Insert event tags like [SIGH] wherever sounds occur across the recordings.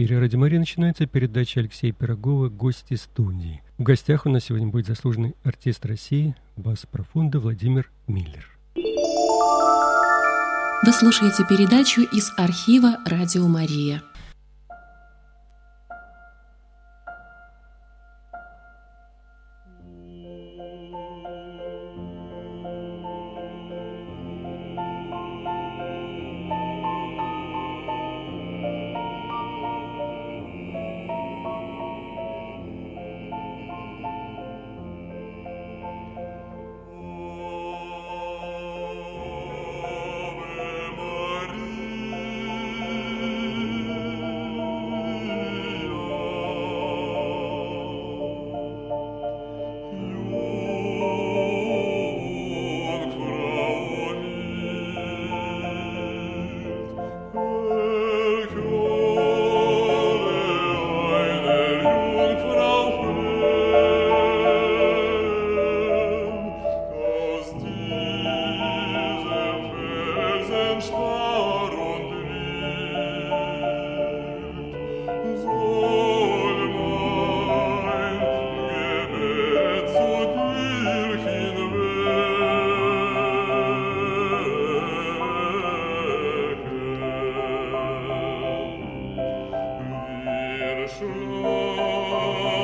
эфире «Радио Мария» начинается передача Алексея Пирогова «Гости студии». В гостях у нас сегодня будет заслуженный артист России, бас профунда Владимир Миллер. Вы слушаете передачу из архива «Радио Мария». Lord.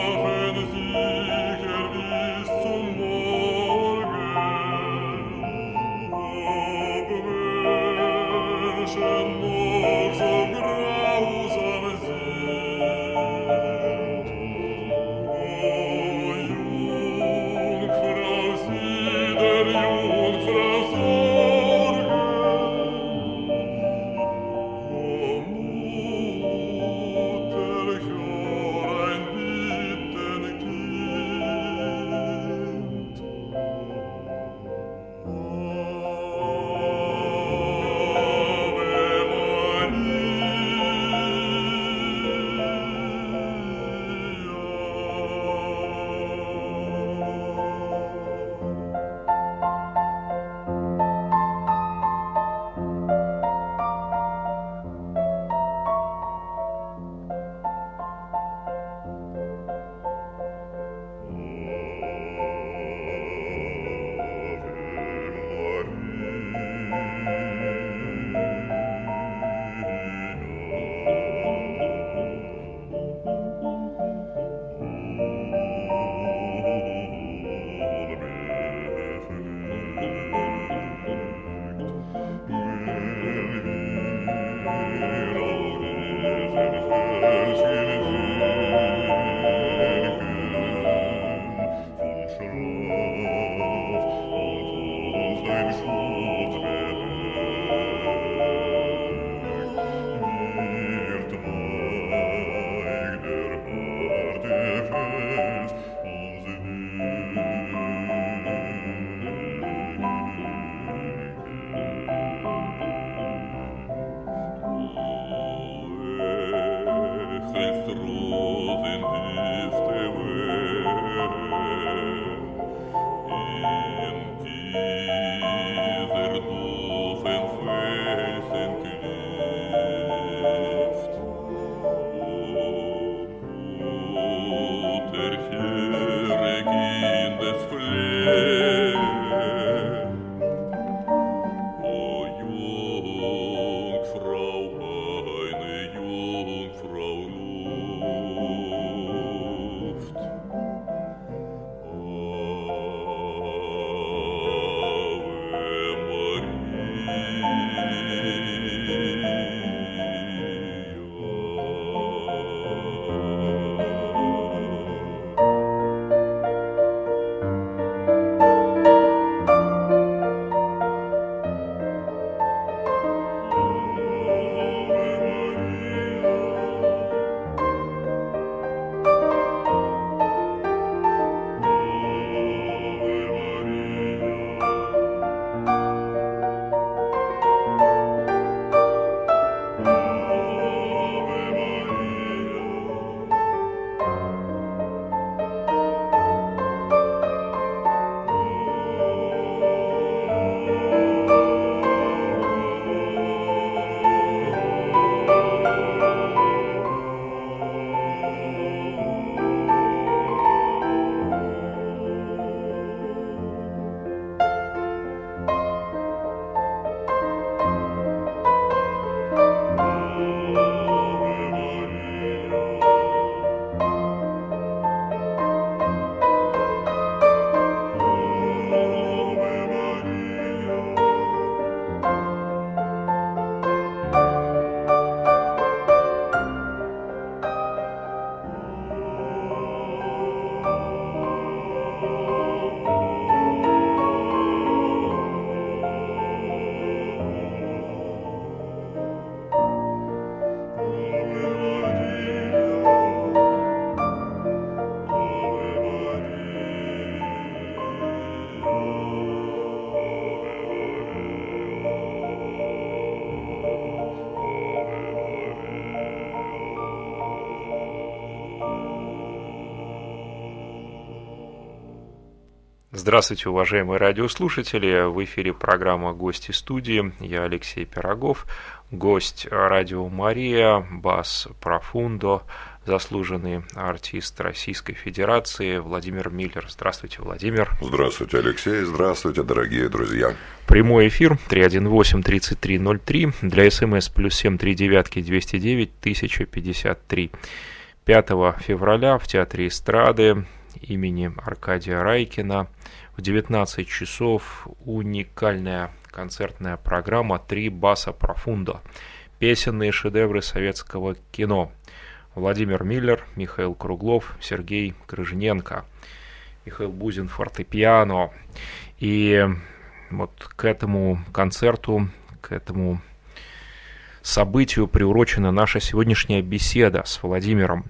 Здравствуйте, уважаемые радиослушатели. В эфире программа «Гости студии». Я Алексей Пирогов, гость радио «Мария», бас «Профундо», заслуженный артист Российской Федерации Владимир Миллер. Здравствуйте, Владимир. Здравствуйте, Алексей. Здравствуйте, дорогие друзья. Прямой эфир 318-3303 для СМС плюс 739 209 1053. 5 февраля в Театре эстрады имени Аркадия Райкина в 19 часов уникальная концертная программа «Три баса профундо». Песенные шедевры советского кино. Владимир Миллер, Михаил Круглов, Сергей Крыжненко, Михаил Бузин фортепиано. И вот к этому концерту, к этому событию приурочена наша сегодняшняя беседа с Владимиром.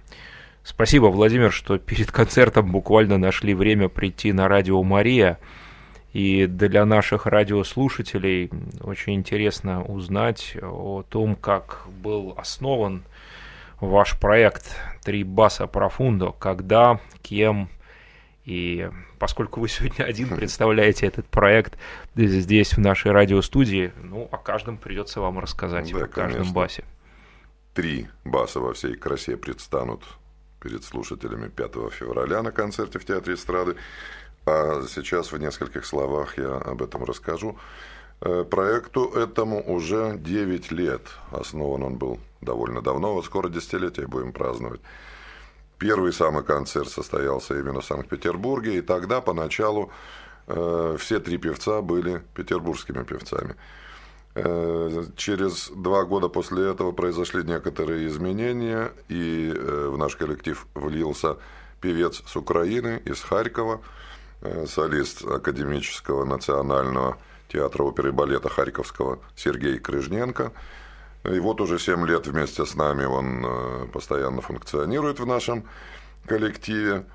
Спасибо, Владимир, что перед концертом буквально нашли время прийти на радио «Мария». И для наших радиослушателей очень интересно узнать о том, как был основан ваш проект «Три баса профундо», когда, кем, и поскольку вы сегодня один представляете этот проект здесь, в нашей радиостудии, ну, о каждом придется вам рассказать, да, о каждом конечно. басе. Три баса во всей красе предстанут перед слушателями 5 февраля на концерте в Театре эстрады. А сейчас в нескольких словах я об этом расскажу. Э, проекту этому уже 9 лет. Основан он был довольно давно, вот скоро десятилетие будем праздновать. Первый самый концерт состоялся именно в Санкт-Петербурге, и тогда поначалу э, все три певца были петербургскими певцами. Э, через два года после этого произошли некоторые изменения, и э, в наш коллектив влился певец с Украины, из Харькова, э, солист Академического национального театра оперы и балета Харьковского Сергей Крыжненко. И вот уже семь лет вместе с нами он постоянно функционирует в нашем коллективе.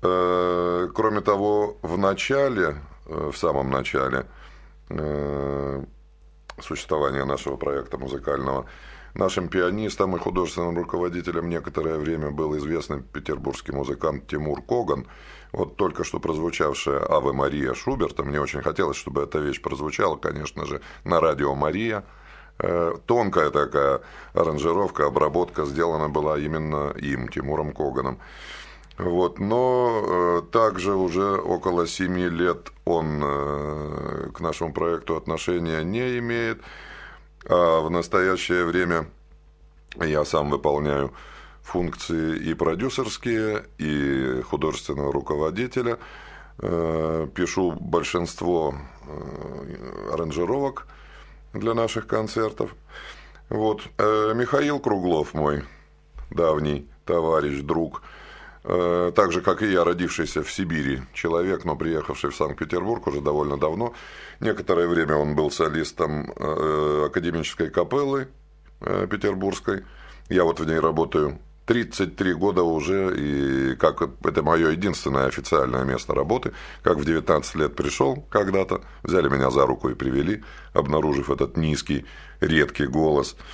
Кроме того, в начале, в самом начале, существования нашего проекта музыкального. Нашим пианистом и художественным руководителем некоторое время был известный петербургский музыкант Тимур Коган. Вот только что прозвучавшая «Аве Мария» Шуберта, мне очень хотелось, чтобы эта вещь прозвучала, конечно же, на радио «Мария». Э, тонкая такая аранжировка, обработка сделана была именно им, Тимуром Коганом. Вот, но э, также уже около семи лет он э, к нашему проекту отношения не имеет. А в настоящее время я сам выполняю функции и продюсерские, и художественного руководителя. Э, пишу большинство э, аранжировок для наших концертов. Вот. Э, Михаил Круглов, мой давний товарищ, друг – так же, как и я, родившийся в Сибири человек, но приехавший в Санкт-Петербург уже довольно давно. Некоторое время он был солистом э, академической капеллы э, петербургской. Я вот в ней работаю 33 года уже, и как это мое единственное официальное место работы, как в 19 лет пришел когда-то, взяли меня за руку и привели, обнаружив этот низкий, редкий голос –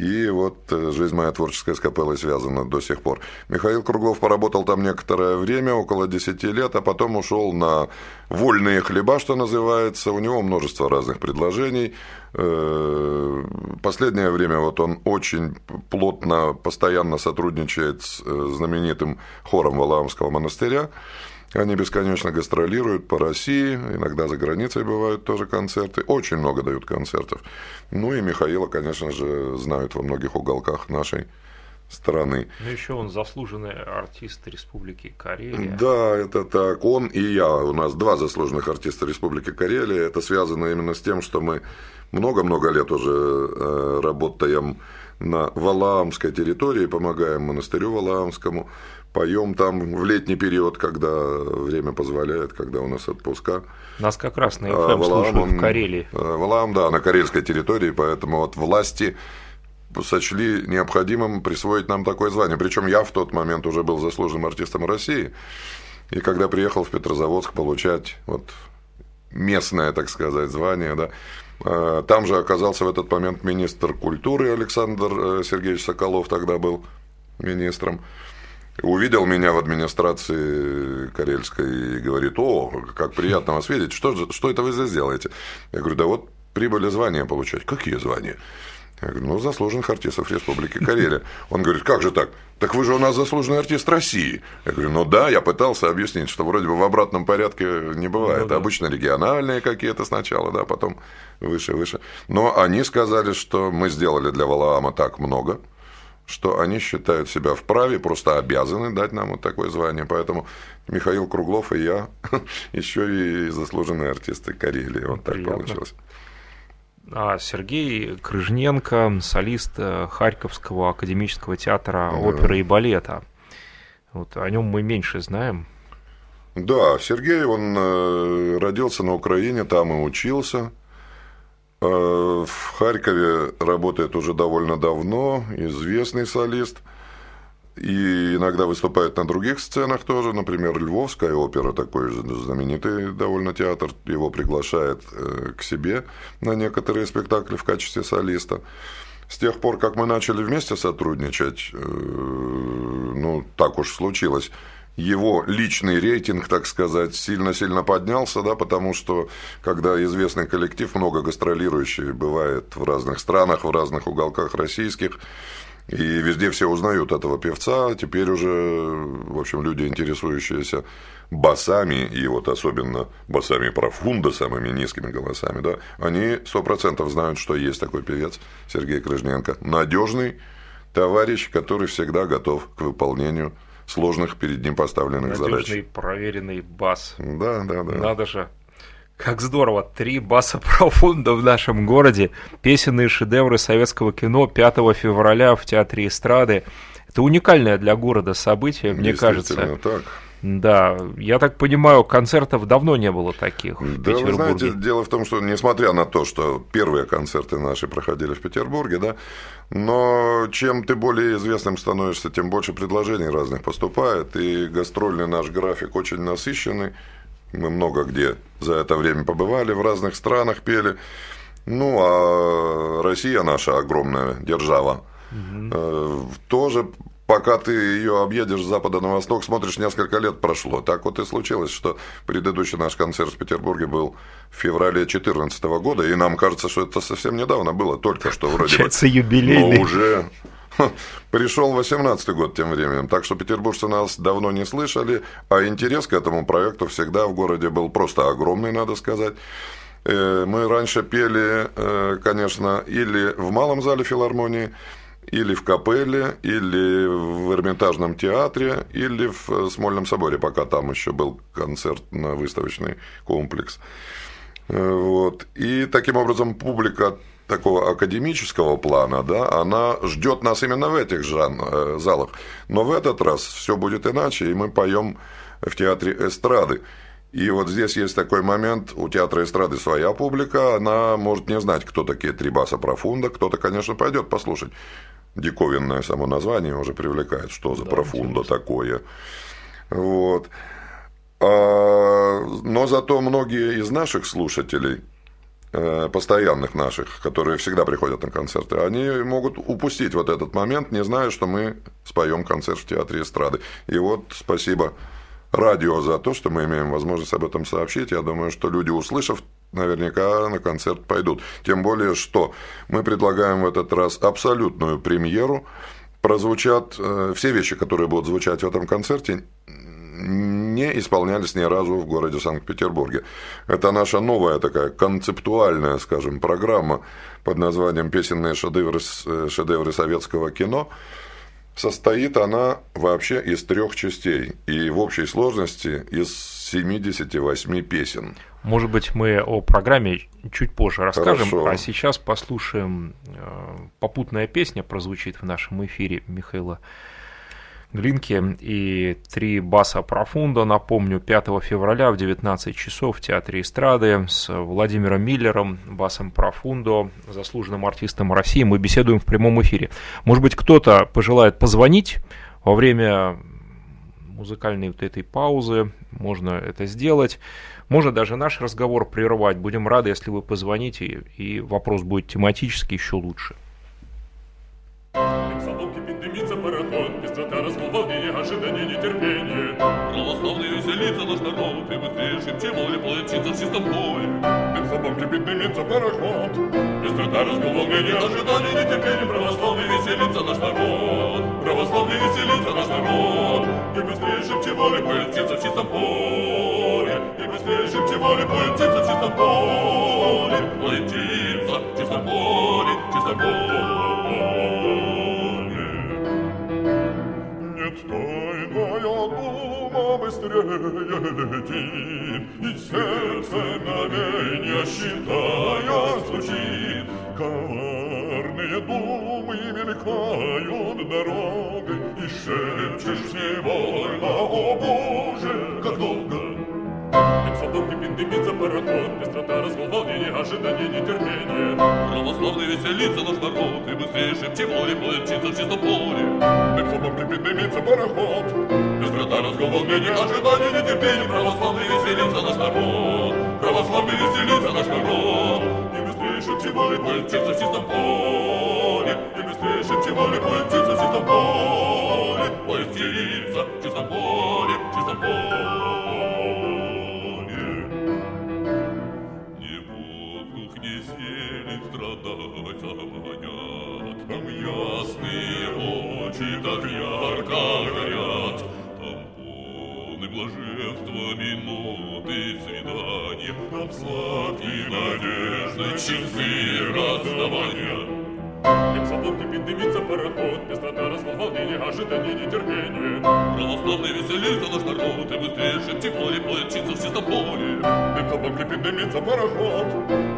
и вот э, жизнь моя творческая с капеллой связана до сих пор. Михаил Круглов поработал там некоторое время, около 10 лет, а потом ушел на вольные хлеба, что называется. У него множество разных предложений. Э, последнее время вот он очень плотно, постоянно сотрудничает с э, знаменитым хором Валаамского монастыря. Они бесконечно гастролируют по России, иногда за границей бывают тоже концерты, очень много дают концертов. Ну и Михаила, конечно же, знают во многих уголках нашей страны. Ну еще он заслуженный артист Республики Карелия. Да, это так. Он и я. У нас два заслуженных артиста Республики Карелия. Это связано именно с тем, что мы много-много лет уже э, работаем на Валаамской территории, помогаем монастырю Валаамскому поем там в летний период, когда время позволяет, когда у нас отпуска. Нас как раз на FM а, слушают в Карелии. А, Валаам, да, на карельской территории, поэтому вот власти сочли необходимым присвоить нам такое звание. Причем я в тот момент уже был заслуженным артистом России. И когда приехал в Петрозаводск получать вот местное, так сказать, звание, да, а, там же оказался в этот момент министр культуры Александр э, Сергеевич Соколов тогда был министром. Увидел меня в администрации карельской и говорит, о, как приятно вас видеть, что, что это вы здесь делаете? Я говорю, да вот прибыли звания получать. Какие звания? Я говорю, ну, заслуженных артистов Республики Карелия. Он говорит, как же так? Так вы же у нас заслуженный артист России. Я говорю, ну да, я пытался объяснить, что вроде бы в обратном порядке не бывает. Ну, да. Обычно региональные какие-то сначала, да, потом выше, выше. Но они сказали, что мы сделали для Валаама так много, что они считают себя вправе, просто обязаны дать нам вот такое звание. Поэтому Михаил Круглов и я [LAUGHS] еще и заслуженные артисты Карелии. Вот так получилось а Сергей Крыжненко, солист э, Харьковского академического театра оперы и балета. Вот о нем мы меньше знаем. Да, Сергей, он э, родился на Украине, там и учился. Э, в Харькове работает уже довольно давно, известный солист – и иногда выступает на других сценах тоже, например, Львовская опера, такой же знаменитый довольно театр, его приглашает э, к себе на некоторые спектакли в качестве солиста. С тех пор, как мы начали вместе сотрудничать, э, ну, так уж случилось, его личный рейтинг, так сказать, сильно-сильно поднялся, да, потому что когда известный коллектив, много гастролирующий, бывает в разных странах, в разных уголках российских, и везде все узнают этого певца. Теперь уже, в общем, люди, интересующиеся басами, и вот особенно басами профунда, самыми низкими голосами, да, они сто процентов знают, что есть такой певец Сергей Крыжненко. Надежный товарищ, который всегда готов к выполнению сложных перед ним поставленных Надежный, задач. Надежный, проверенный бас. Да, да, да. Надо же. Как здорово, три баса [LAUGHS] профунда в нашем городе, песенные шедевры советского кино 5 февраля в Театре эстрады. Это уникальное для города событие, мне кажется. так. Да, я так понимаю, концертов давно не было таких в да, Петербурге. вы знаете, дело в том, что несмотря на то, что первые концерты наши проходили в Петербурге, да, но чем ты более известным становишься, тем больше предложений разных поступает, и гастрольный наш график очень насыщенный. Мы много где за это время побывали, в разных странах пели. Ну, а Россия наша огромная держава. Угу. Тоже пока ты ее объедешь с запада на восток, смотришь, несколько лет прошло. Так вот и случилось, что предыдущий наш концерт в Петербурге был в феврале 2014 года, и нам кажется, что это совсем недавно было, только что вроде бы. юбилейный. Но уже [LAUGHS] Пришел 18 год тем временем, так что петербуржцы нас давно не слышали, а интерес к этому проекту всегда в городе был просто огромный, надо сказать. Э, мы раньше пели, э, конечно, или в малом зале филармонии, или в капелле, или в Эрмитажном театре, или в Смольном соборе, пока там еще был концерт на выставочный комплекс. Э, вот. И таким образом публика такого академического плана, да, она ждет нас именно в этих жан, э, залах. Но в этот раз все будет иначе, и мы поем в театре эстрады. И вот здесь есть такой момент, у театра эстрады своя публика, она может не знать, кто такие Трибаса Профунда, кто-то, конечно, пойдет послушать. Диковинное само название уже привлекает, что за да, Профунда такое. Вот. А, но зато многие из наших слушателей Э, постоянных наших, которые всегда приходят на концерты, они могут упустить вот этот момент, не зная, что мы споем концерт в театре эстрады. И вот спасибо радио за то, что мы имеем возможность об этом сообщить. Я думаю, что люди, услышав, наверняка на концерт пойдут. Тем более, что мы предлагаем в этот раз абсолютную премьеру. Прозвучат э, все вещи, которые будут звучать в этом концерте, не исполнялись ни разу в городе Санкт-Петербурге. Это наша новая такая концептуальная, скажем, программа под названием «Песенные шедевры, э, шедевры советского кино». Состоит она вообще из трех частей и в общей сложности из 78 песен. Может быть, мы о программе чуть позже расскажем, Хорошо. а сейчас послушаем э, попутная песня прозвучит в нашем эфире Михаила Глинки и три баса профунда, напомню, 5 февраля в 19 часов в Театре эстрады с Владимиром Миллером, басом профундо, заслуженным артистом России. Мы беседуем в прямом эфире. Может быть, кто-то пожелает позвонить во время музыкальной вот этой паузы, можно это сделать. Можно даже наш разговор прервать. Будем рады, если вы позвоните, и вопрос будет тематический еще лучше. Православный веселится наш народ, и быстрее шепче воля плачется в чистом поле. Над собой кипит, дымится пароход. Быстрота, разгул, волнение, ожидание, нетерпение. Православный веселится наш народ. Православный веселится наш народ. И быстрее шепче воля плачется в чистом поле. И быстрее шепче воля плачется в чистом поле. Плачется в чистом поле, в чистом поле. Тайная дума быстрее летит, И сердце мгновенья считая стучит. Коварные думы мелькают дорогой, И шепчешь невольно, кипит, дымится пароход, Быстрота, разгул, волнение, ожидание, нетерпение. Православный веселится наш народ, И быстрее шепче море плачется в чистом поле. Кипит, дымится пароход, Быстрота, разгул, волнение, ожидание, нетерпение. Православный веселится наш народ, Православный веселится наш народ. И быстрее шепче море плачется в чистом поле, И быстрее шепче море плачется в чистом поле. Плачется в чистом поле, в чистом поле. А вонят. Там ясные очи так ярко горят. Там полны блаженства минуты свидания. Там сладкие надежды часы расставания. Тем кипит, дымится пароход, Пестрота, разгул, волнение, ожидание, нетерпение. Православный веселится наш народ, И быстрее шепчет море плачется в чистом поле. Тем кипит, дымится пароход,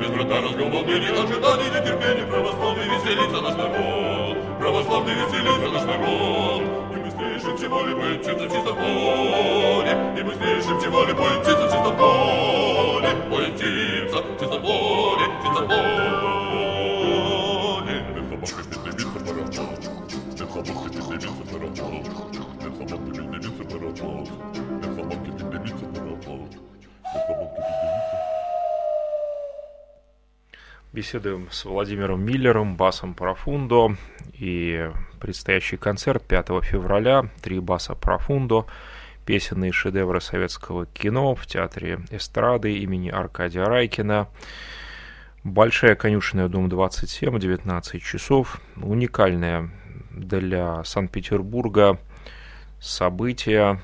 Пестрота, разгул, волнение, ожидание, нетерпение. Православный веселится наш народ, Православный веселится наш народ. И быстрее шепчет море плачется в чистом поле, И быстрее шепчет море плачется в чистом поле. Плачется в чистом поле, в чистом поле. Беседуем с Владимиром Миллером, басом Профундо и предстоящий концерт 5 февраля «Три баса Профундо», песенные шедевры советского кино в театре эстрады имени Аркадия Райкина. Большая конюшенная, дом 27, 19 часов. Уникальное для Санкт-Петербурга событие.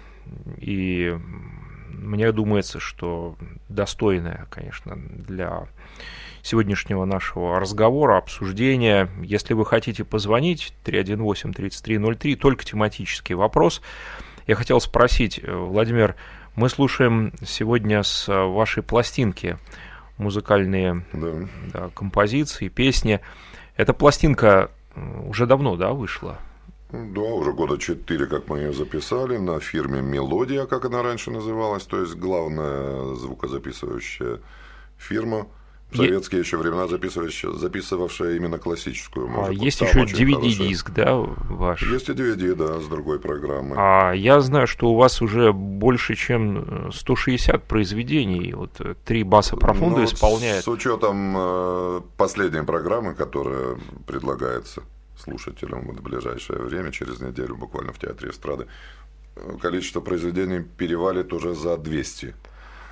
И мне думается, что достойное, конечно, для сегодняшнего нашего разговора, обсуждения. Если вы хотите позвонить, 318-3303, только тематический вопрос. Я хотел спросить, Владимир, мы слушаем сегодня с вашей пластинки музыкальные Да. да, композиции, песни. Эта пластинка уже давно, да, вышла? Да, уже года четыре, как мы ее записали, на фирме «Мелодия», как она раньше называлась, то есть главная звукозаписывающая фирма. В советские еще времена записывающая, записывавшая именно классическую А музыку. есть Там еще. DVD-диск, да, ваш? Есть и DVD, да, с другой программы. А я знаю, что у вас уже больше, чем э, 160 произведений. Вот э, три баса профунда Ну, исполняет. С учетом э, последней программы, которая предлагается слушателям вот в ближайшее время, через неделю, буквально в Театре эстрады, э, количество произведений перевалит уже за 200.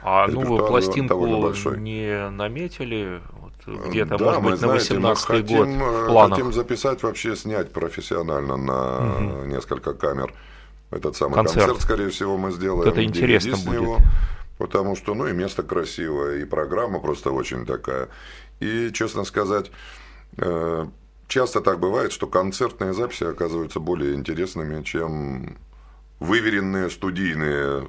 А новую репертуар пластинку не наметили? Вот где-то, Да, может мы, быть, на знаете, мы 18 год хотим, в э, планах. хотим записать, вообще снять профессионально на Мгм. несколько камер этот самый Концерт. концерт. скорее всего, мы сделаем. Вот это интересно будет. него, потому что, ну, и место красивое, и программа просто очень такая. И, честно сказать, э, часто так бывает, что концертные записи оказываются более интересными, чем выверенные студийные.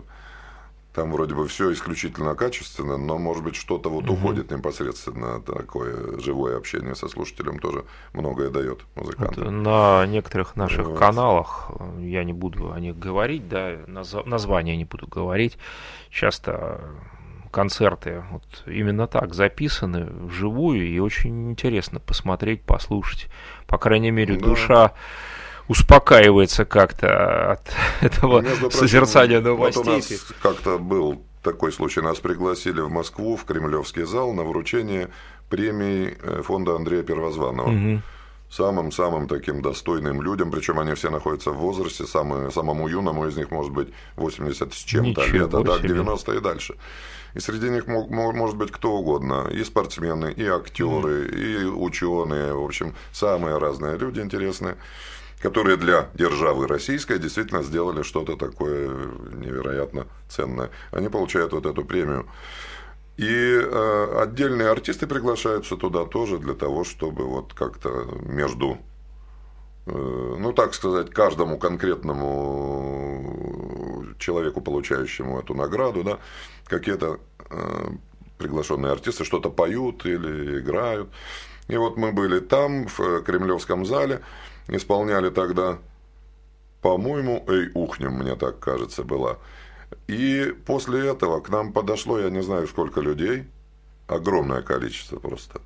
Там вроде бы все исключительно качественно, но, может быть, что-то вот уходит непосредственно. Такое живое общение со слушателем тоже многое дает Вот музыканту. на некоторых наших Вот. каналах, э, я не буду о них говорить, да, назва- названия не буду говорить, часто концерты вот именно так записаны вживую, и очень интересно посмотреть, послушать. По крайней мере, Да. душа успокаивается как-то от [LAUGHS] этого Между прочим, созерцания Вот у новостей. нас как-то был такой случай. Нас пригласили в Москву, в Кремлевский зал на вручение премии э, фонда Андрея Первозванного. Мгм. самым-самым таким достойным людям, причем они все находятся в возрасте, самый, самому юному из них может быть 80 с чем-то лет, а так 90 и дальше. И среди них мог, может быть кто угодно, и спортсмены, и актеры, mm. и ученые, в общем, самые разные люди интересные которые для державы российской действительно сделали что-то такое невероятно ценное. Они получают вот эту премию. И э, отдельные артисты приглашаются туда тоже для того, чтобы вот как-то между, э, ну так сказать, каждому конкретному человеку, получающему эту награду, да, какие-то э, приглашенные артисты что-то поют или играют. И вот мы были там, в Кремлевском зале, исполняли тогда, по-моему, «Эй, ухнем», мне так кажется, была. И после этого к нам подошло, я не знаю сколько людей, огромное количество просто.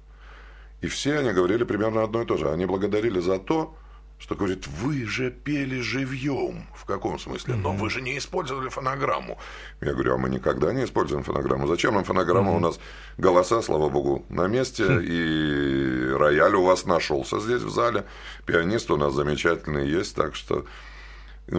И все они говорили примерно одно и то же. Они благодарили за то, что говорит, вы же пели живьем. В каком смысле? Но вы же не использовали фонограмму. Я говорю, а мы никогда не используем фонограмму. Зачем нам фонограмма? У нас голоса, слава богу, на месте. Хм. И рояль у вас нашелся здесь в зале. Пианист у нас замечательный есть. Так что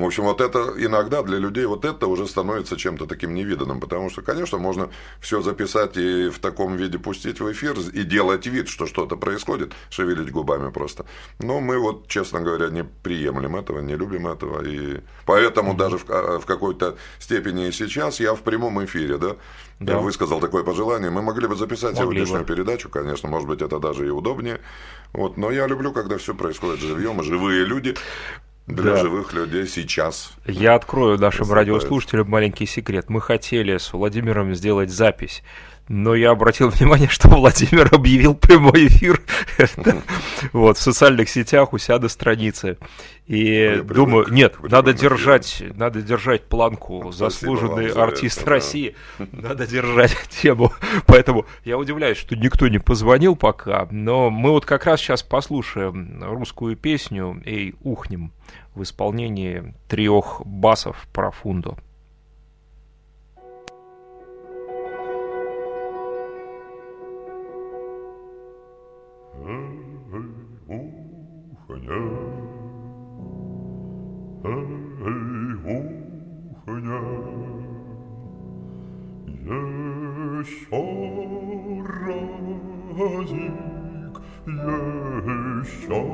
в общем, вот это иногда для людей вот это уже становится чем-то таким невиданным, потому что, конечно, можно все записать и в таком виде пустить в эфир и делать вид, что что-то происходит, шевелить губами просто. Но мы вот, честно говоря, не приемлем этого, не любим этого, и поэтому даже в, а, в какой-то степени и сейчас я в прямом эфире, да, да. Я высказал такое пожелание. Мы могли бы записать могли сегодняшнюю бы. передачу, конечно, может быть, это даже и удобнее. Вот, но я люблю, когда все происходит живьем, и живые люди для да. живых людей сейчас. Я открою нашим радиослушателям маленький секрет. Мы хотели с Владимиром сделать запись но я обратил [LAUGHS] внимание, что Владимир объявил прямой эфир [LAUGHS] вот, в социальных сетях у себя на странице. И думаю, нет, надо держать, надо держать планку. Заслуженный артист России, надо держать [LAUGHS] тему. Поэтому я удивляюсь, что никто не позвонил пока. Но мы вот как раз сейчас послушаем русскую песню «Эй, ухнем» в исполнении трех басов профундо. Еще разик, еще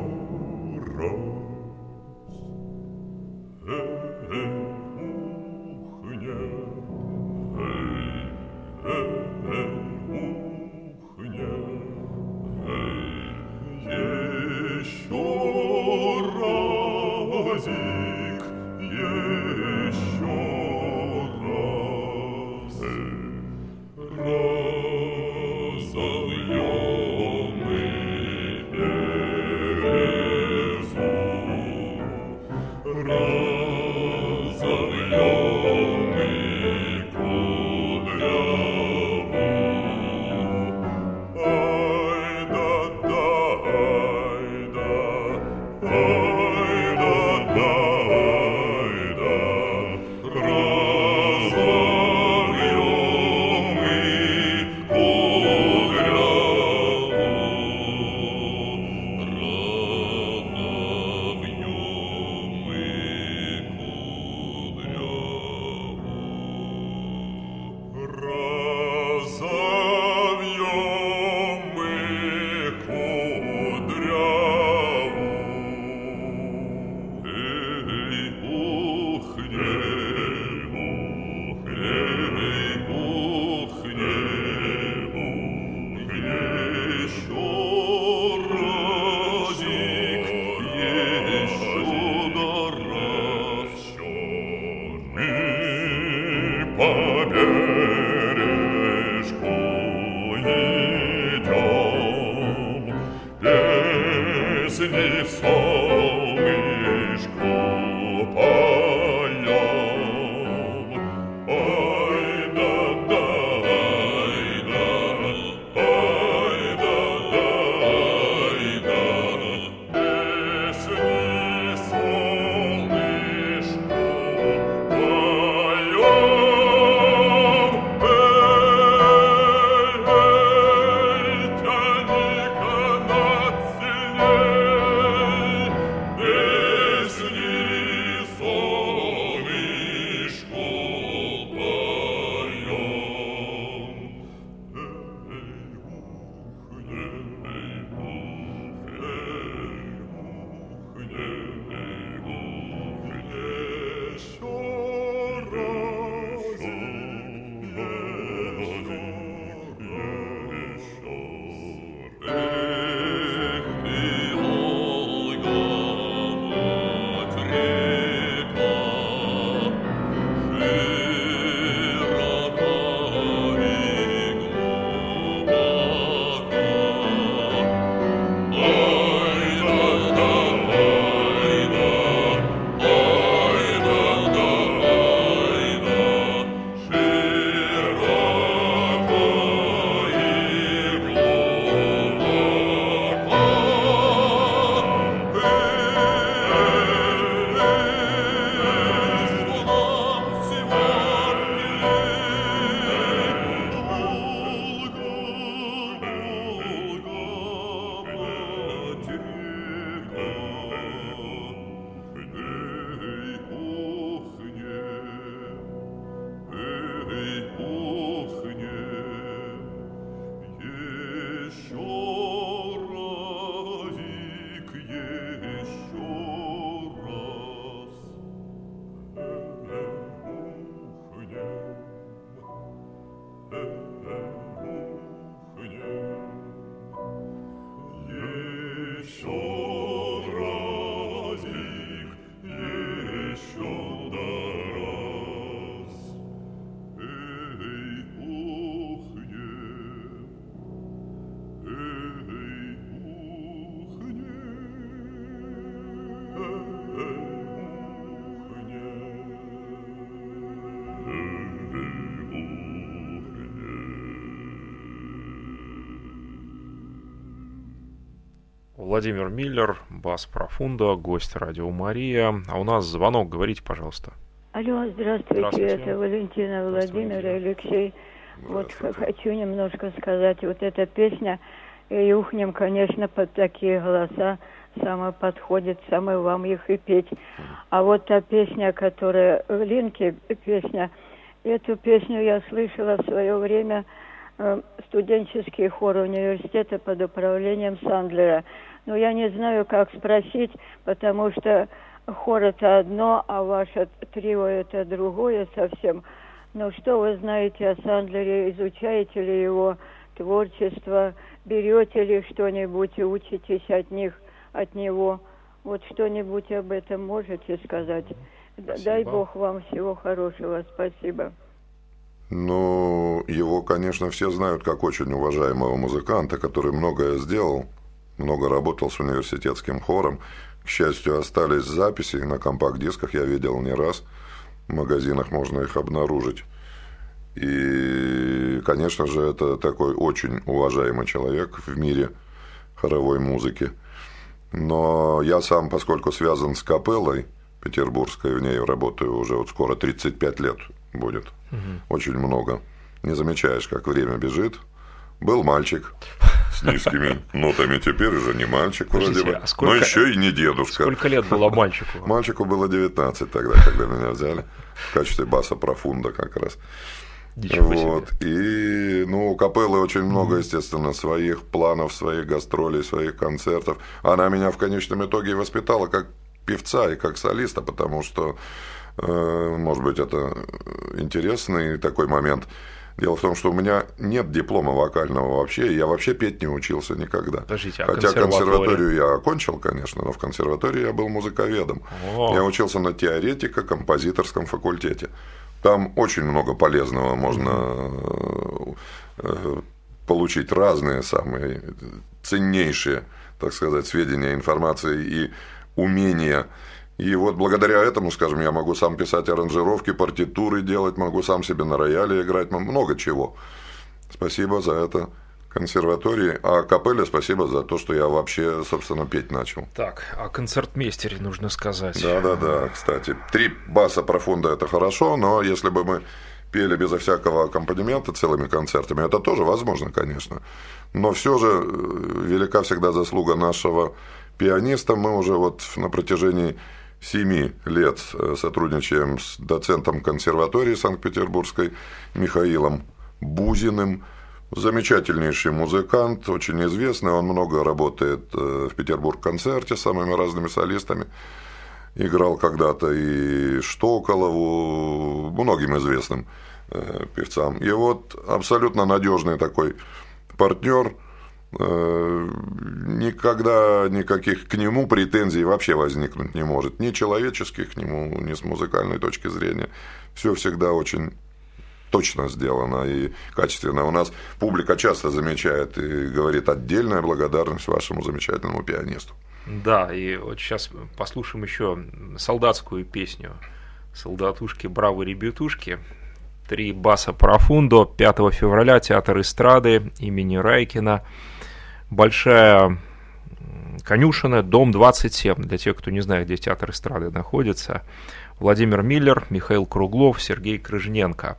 Владимир Миллер, Бас Профундо, гость Радио Мария. А у нас звонок, говорите, пожалуйста. Алло, здравствуйте, Здравствуйте. это Валентина Владимир и Алексей. Вот хочу немножко сказать, вот эта песня и ухнем, конечно, под такие голоса самое подходит, самое вам их и петь. А вот та песня, которая в Линке песня, эту песню я слышала в свое время э, студенческий хор университета под управлением Сандлера. Но я не знаю, как спросить, потому что хор это одно, а ваше трио это другое совсем. Но что вы знаете о Сандлере? Изучаете ли его творчество? Берете ли что-нибудь и учитесь от них, от него? Вот что-нибудь об этом можете сказать? Д- Дай Спасибо. Бог вам всего хорошего. Спасибо. Ну, его, конечно, все знают как очень уважаемого музыканта, который многое сделал, много работал с университетским хором. К счастью, остались записи на компакт-дисках, я видел не раз. В магазинах можно их обнаружить. И, конечно же, это такой очень уважаемый человек в мире хоровой музыки. Но я сам, поскольку связан с капеллой петербургской, в ней работаю уже вот скоро 35 лет будет. Очень много. Не замечаешь, как время бежит. Был мальчик с низкими нотами, теперь уже не мальчик вроде бы, а но еще и не дедушка. Сколько лет было мальчику? [LAUGHS] Мальчику было 19 тогда, когда меня взяли в качестве баса профунда как раз. Ничего себе. Вот. И, ну, у капеллы очень много, естественно, своих планов, своих гастролей, своих концертов. Она меня в конечном итоге воспитала как певца и как солиста, потому что, э, может быть, это интересный такой момент. Дело в том, что у меня нет диплома вокального вообще, я вообще петь не учился никогда. Подождите, а Хотя консерваторию я окончил, конечно, но в консерватории я был музыковедом. О. Я учился на теоретико-композиторском факультете. Там очень много полезного можно э, получить разные самые ценнейшие, так сказать, сведения, информации и умения. И вот благодаря этому, скажем, я могу сам писать аранжировки, партитуры делать, могу сам себе на рояле играть, много чего. Спасибо за это консерватории, а капелле спасибо за то, что я вообще, собственно, петь начал. Так, о концертмейстере нужно сказать. Да, да, да, кстати. Три баса профунда это хорошо, но если бы мы пели безо всякого аккомпанемента целыми концертами, это тоже возможно, конечно. Но все же э, велика всегда заслуга нашего пианиста. Мы уже вот на протяжении семи лет э, сотрудничаем с доцентом консерватории Санкт-Петербургской Михаилом Бузиным. Замечательнейший музыкант, очень известный. Он много работает э, в Петербург-концерте с самыми разными солистами играл когда-то и Штоколову, многим известным э, певцам. И вот абсолютно надежный такой партнер, никогда никаких к нему претензий вообще возникнуть не может. Ни человеческих к нему, ни с музыкальной точки зрения. Все всегда очень точно сделано и качественно. У нас публика часто замечает и говорит отдельная благодарность вашему замечательному пианисту. Да, и вот сейчас послушаем еще солдатскую песню. Солдатушки, бравы ребятушки. Три баса профундо. 5 февраля театр эстрады имени Райкина. Большая конюшина, дом 27. Для тех, кто не знает, где театр эстрады находится. Владимир Миллер, Михаил Круглов, Сергей Крыжненко.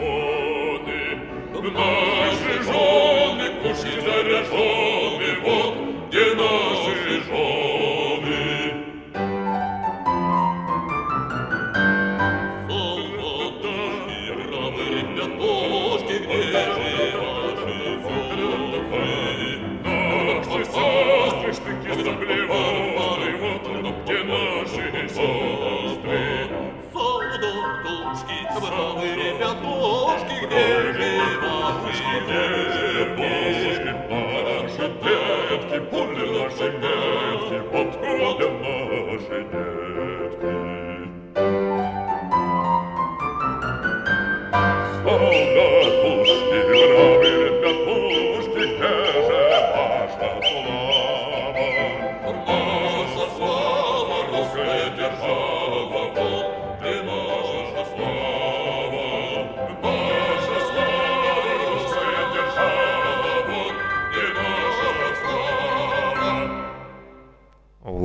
żony, nasze żony, kusi zarężone. Солдатушки, бравые ребятушки, где же ваши Девушки, наши детки, пули наши метки, откуда наши детки?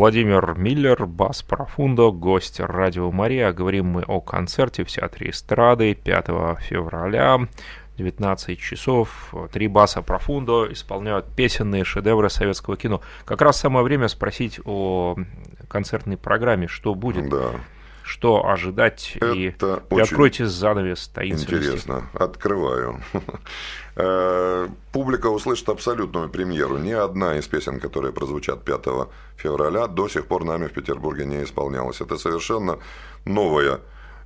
Владимир Миллер, бас Профундо, гость радио Мария. Говорим мы о концерте в Театре эстрады 5 февраля. 19 часов. Три баса Профундо исполняют песенные шедевры советского кино. Как раз самое время спросить о концертной программе, что будет. Да. Что ожидать? Это и очень откройте занавес таинственности. Интересно. Открываю. [LAUGHS] Э, Публика услышит абсолютную премьеру. Ни одна из песен, которые прозвучат 5 февраля, до сих пор нами в Петербурге не исполнялась. Это совершенно новая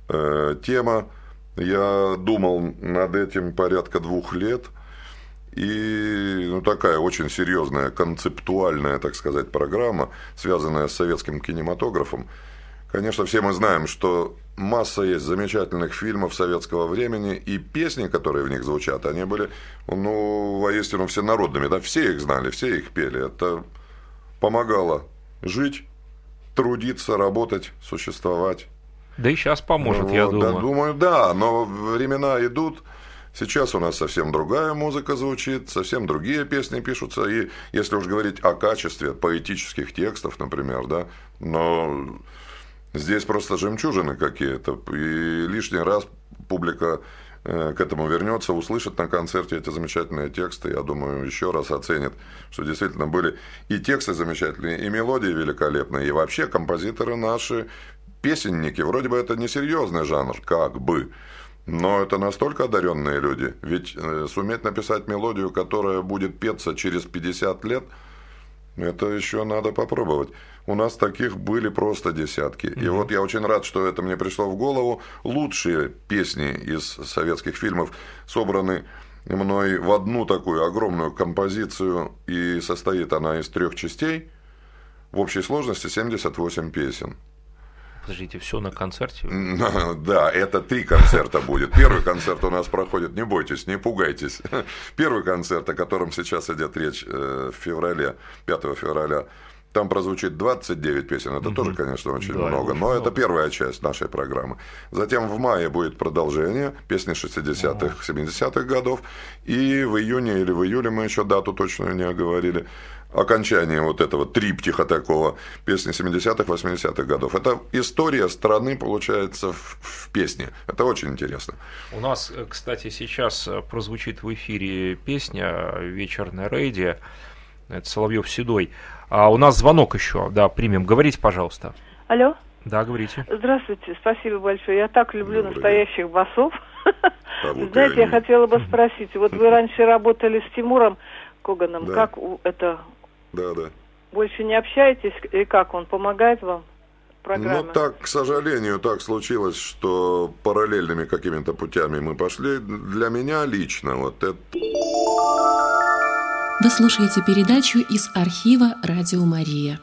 э, тема. Я думал над этим порядка двух лет. И ну, такая очень серьезная, концептуальная, так сказать, программа, связанная с советским кинематографом. Конечно, все мы знаем, что масса есть замечательных фильмов советского времени, и песни, которые в них звучат, они были, ну, воистину всенародными, да, все их знали, все их пели. Это помогало жить, трудиться, работать, существовать. Да и сейчас поможет, Вот, я да, думаю. думаю, да, но времена идут. Сейчас у нас совсем другая музыка звучит, совсем другие песни пишутся. И если уж говорить о качестве поэтических текстов, например, да, но здесь просто жемчужины какие-то. И лишний раз публика э, к этому вернется, услышит на концерте эти замечательные тексты, я думаю, еще раз оценит, что действительно были и тексты замечательные, и мелодии великолепные, и вообще композиторы наши, песенники, вроде бы это не серьезный жанр, как бы, но это настолько одаренные люди, ведь э, суметь написать мелодию, которая будет петься через 50 лет, это еще надо попробовать. У нас таких были просто десятки. И вот я очень рад, что это мне пришло в голову. Лучшие песни из советских фильмов собраны мной в одну такую огромную композицию, и состоит она из трех частей. В общей сложности 78 песен. Подождите, все на концерте? [LAUGHS] Да, это три концерта будет. Первый концерт у нас проходит, не бойтесь, не пугайтесь. [LAUGHS] Первый концерт, о котором сейчас идет речь э, в феврале, 5 февраля, там прозвучит 29 песен. Это тоже, конечно, очень Да, много. очень Но много. это первая часть нашей программы. Затем в мае будет продолжение, песни 60-х, 70-х годов. И в июне или в июле, мы еще дату точную не оговорили, окончание вот этого триптиха такого, песни 70-х, 80-х годов. Это история страны, получается, в, в песне. Это очень интересно. У нас, э, кстати, сейчас э, прозвучит в эфире песня «Вечер на рейде». Это Соловьев Седой. А у нас звонок еще, да, примем. Говорите, пожалуйста. Алло, Да, говорите. здравствуйте, спасибо большое. Я так люблю Добрый настоящих басов. А вот Знаете, я они. хотела бы спросить, вот вы раньше работали с Тимуром Коганом, Да. как это, Да, да. больше не общаетесь, и как он помогает вам в программе? Ну, так, к сожалению, так случилось, что параллельными какими-то путями мы пошли. Для меня лично вот это Вы слушаете передачу из архива «Радио Мария».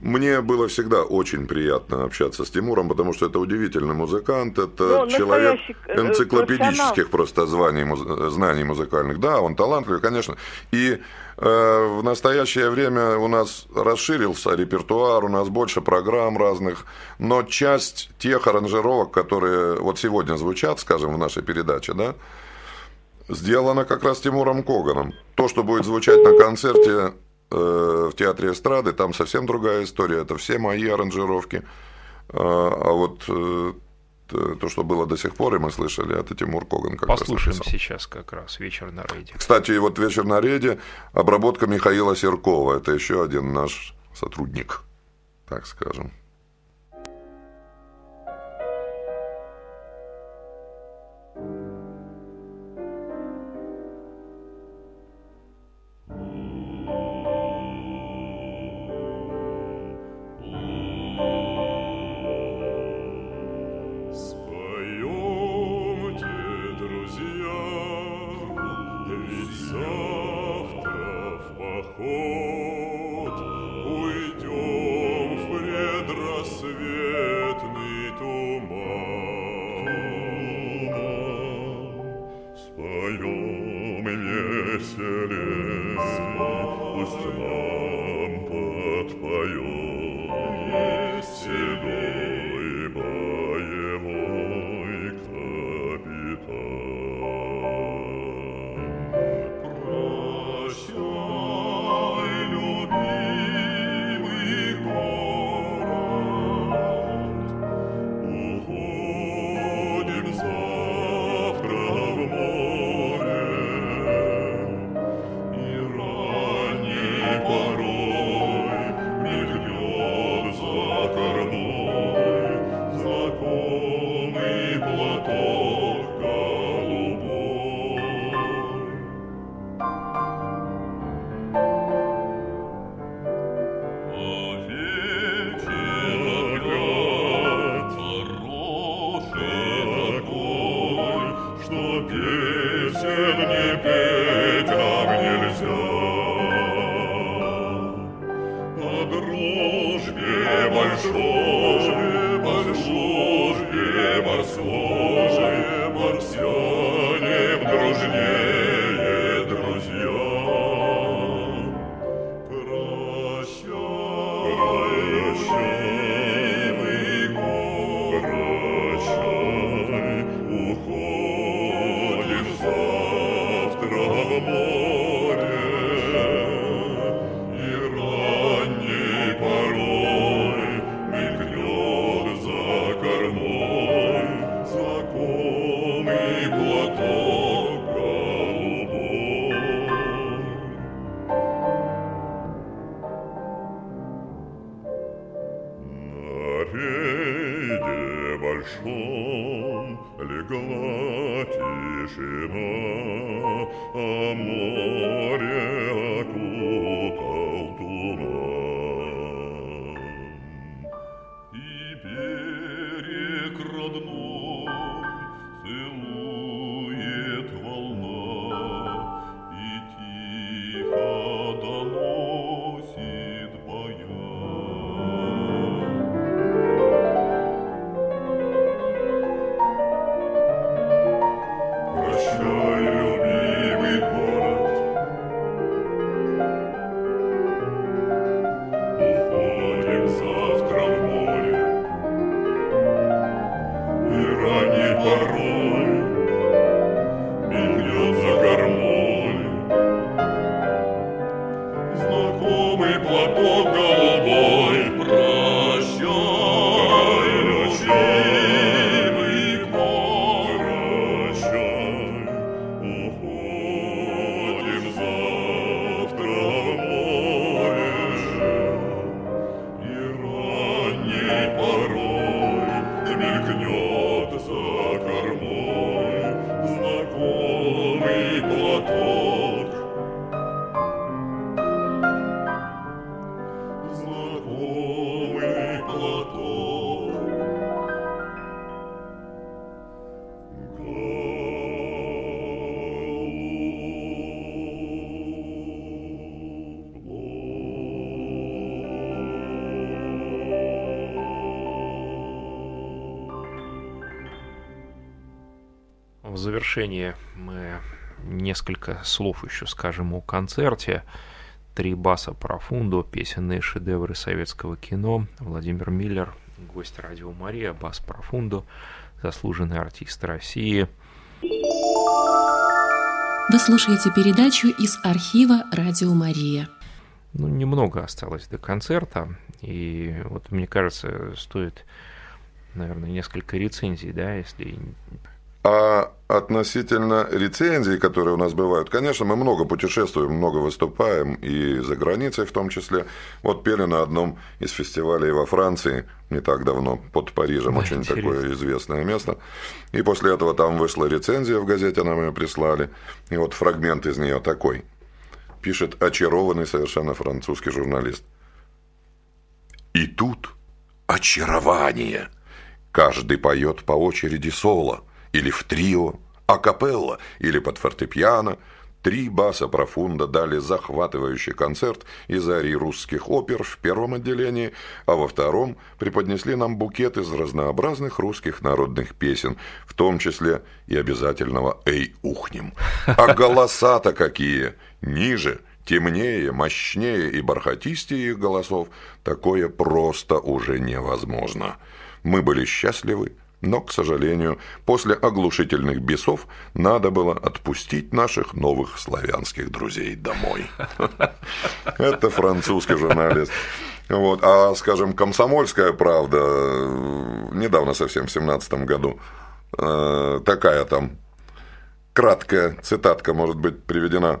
Мне было всегда очень приятно общаться с Тимуром, потому что это удивительный музыкант, это Ну, человек э, энциклопедических просто званий, знаний музыкальных. Да, он талантливый, конечно. И в настоящее время у нас расширился репертуар, у нас больше программ разных, но часть тех аранжировок, которые вот сегодня звучат, скажем, в нашей передаче, да, сделано как раз Тимуром Коганом. То, что будет звучать на концерте э, в театре эстрады, там совсем другая история. Это все мои аранжировки. А, а вот э, то, что было до сих пор, и мы слышали, это Тимур Коган как Послушаем раз написал. сейчас как раз «Вечер на рейде». Кстати, вот «Вечер на рейде» обработка Михаила Серкова. Это еще один наш сотрудник, так скажем. Поход уйдем в предрассветный туман. Поем веселей, завершение мы несколько слов еще скажем о концерте. Три баса профунду, песенные шедевры советского кино. Владимир Миллер, гость радио Мария, бас профунду, заслуженный артист России. Вы слушаете передачу из архива «Радио Мария». Ну, немного осталось до концерта, и вот мне кажется, стоит, наверное, несколько рецензий, да, если А относительно рецензий, которые у нас бывают, конечно, мы много путешествуем, много выступаем, и за границей в том числе. Вот пели на одном из фестивалей во Франции не так давно, под Парижем, Да, очень интересно. такое известное место. И после этого там вышла рецензия в газете, нам ее прислали. И вот фрагмент из нее такой. Пишет очарованный совершенно французский журналист. И тут очарование. Каждый поет по очереди соло, или в трио, акапелла, или под фортепиано. Три баса профунда дали захватывающий концерт из арий русских опер в первом отделении, а во втором преподнесли нам букет из разнообразных русских народных песен, в том числе и обязательного «Эй, ухнем». А голоса-то какие! Ниже, темнее, мощнее и бархатистее их голосов, такое просто уже невозможно. Мы были счастливы, но, к сожалению, после оглушительных бесов надо было отпустить наших новых славянских друзей домой. [LAUGHS] Это французский журналист. Вот. А, скажем, «Комсомольская правда» недавно совсем, в семнадцатом году, э, такая там краткая цитатка может быть приведена.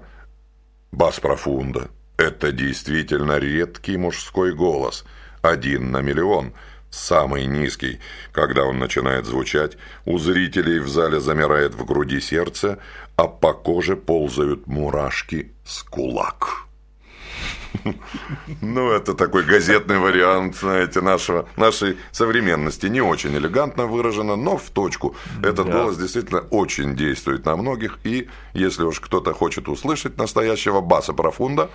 «Бас профунда – это действительно редкий мужской голос, один на миллион – самый низкий. Когда он начинает звучать, у зрителей в зале замирает в груди сердце, а по коже ползают мурашки с кулак. [LAUGHS] Ну, это такой газетный вариант, знаете, нашего, нашей современности. Не очень элегантно выражено, но в точку. Этот да. голос действительно очень действует на многих. И если уж кто-то хочет услышать настоящего баса профунда,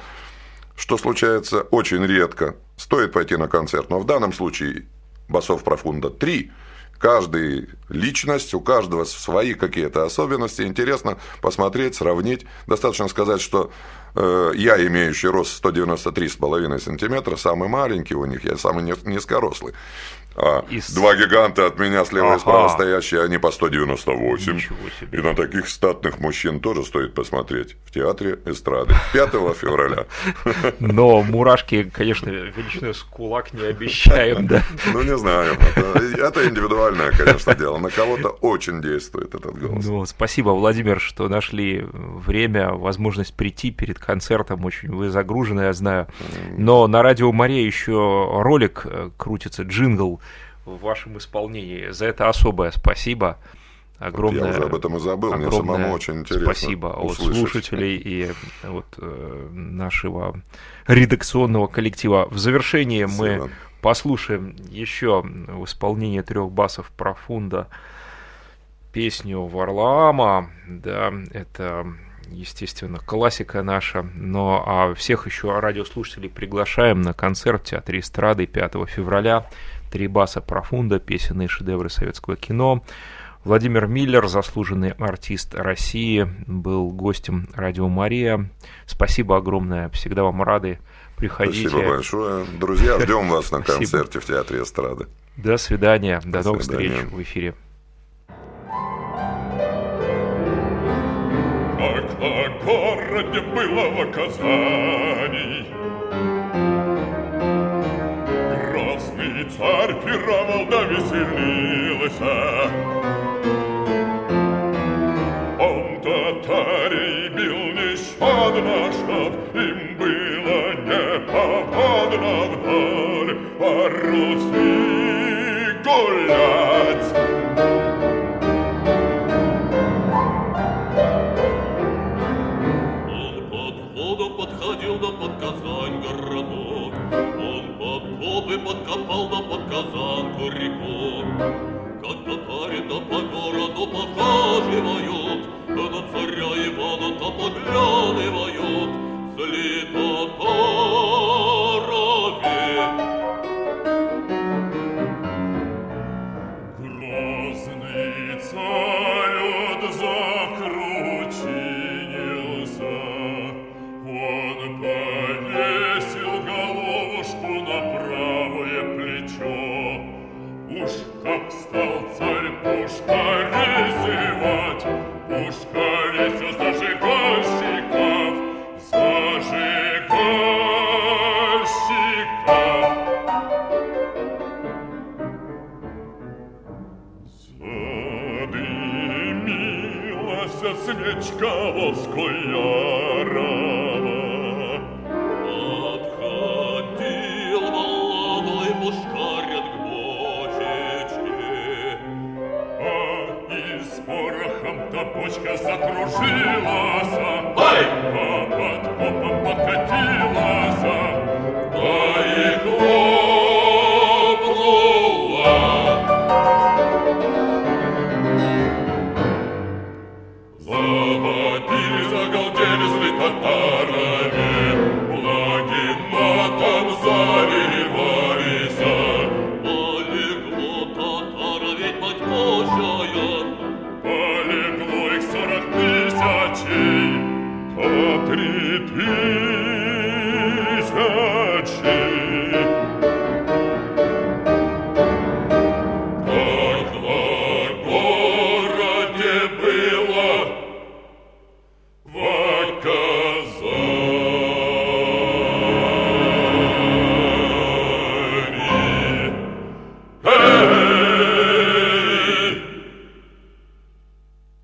что случается очень редко, стоит пойти на концерт. Но в данном случае басов профунда три. Каждый личность, у каждого свои какие-то особенности. Интересно посмотреть, сравнить. Достаточно сказать, что э, я, имеющий рост 193,5 сантиметра, самый маленький у них, я самый низкорослый. А Из... Два гиганта от меня слева ага. и справа стоящие, они по 198. И на таких статных мужчин тоже стоит посмотреть в театре эстрады 5 [LAUGHS] февраля. Но мурашки, конечно, величиной с кулак не обещаем, да? Ну, не знаю. Это, индивидуальное, конечно, дело. На кого-то очень действует этот голос. Ну, спасибо, Владимир, что нашли время, возможность прийти перед концертом. Очень вы загружены, я знаю. Но на радио Мария еще ролик э, крутится, джингл в вашем исполнении. За это особое спасибо. Огромное, вот я уже об этом и забыл, мне самому очень интересно Спасибо услышать. от слушателей и вот э, нашего редакционного коллектива. В завершении спасибо. мы послушаем еще в исполнении трех басов профунда песню Варлаама. Да, это естественно, классика наша. Но а всех еще радиослушателей приглашаем на концерт в Театре эстрады 5 февраля. Три баса профунда, песенные шедевры советского кино. Владимир Миллер, заслуженный артист России, был гостем Радио Мария. Спасибо огромное, всегда вам рады. Приходите. Спасибо большое. Друзья, ждем вас на [LAUGHS] концерте в Театре эстрады. До свидания. До, До новых свидания. встреч в эфире. Казань городок, Копы подкопал да под казанку реку. Как татари-то по городу похаживают, На царя Ивана-то поглядывают, Зли пушкарей зевать, Пушкарей все. Задымилась свечка воскояра, бочка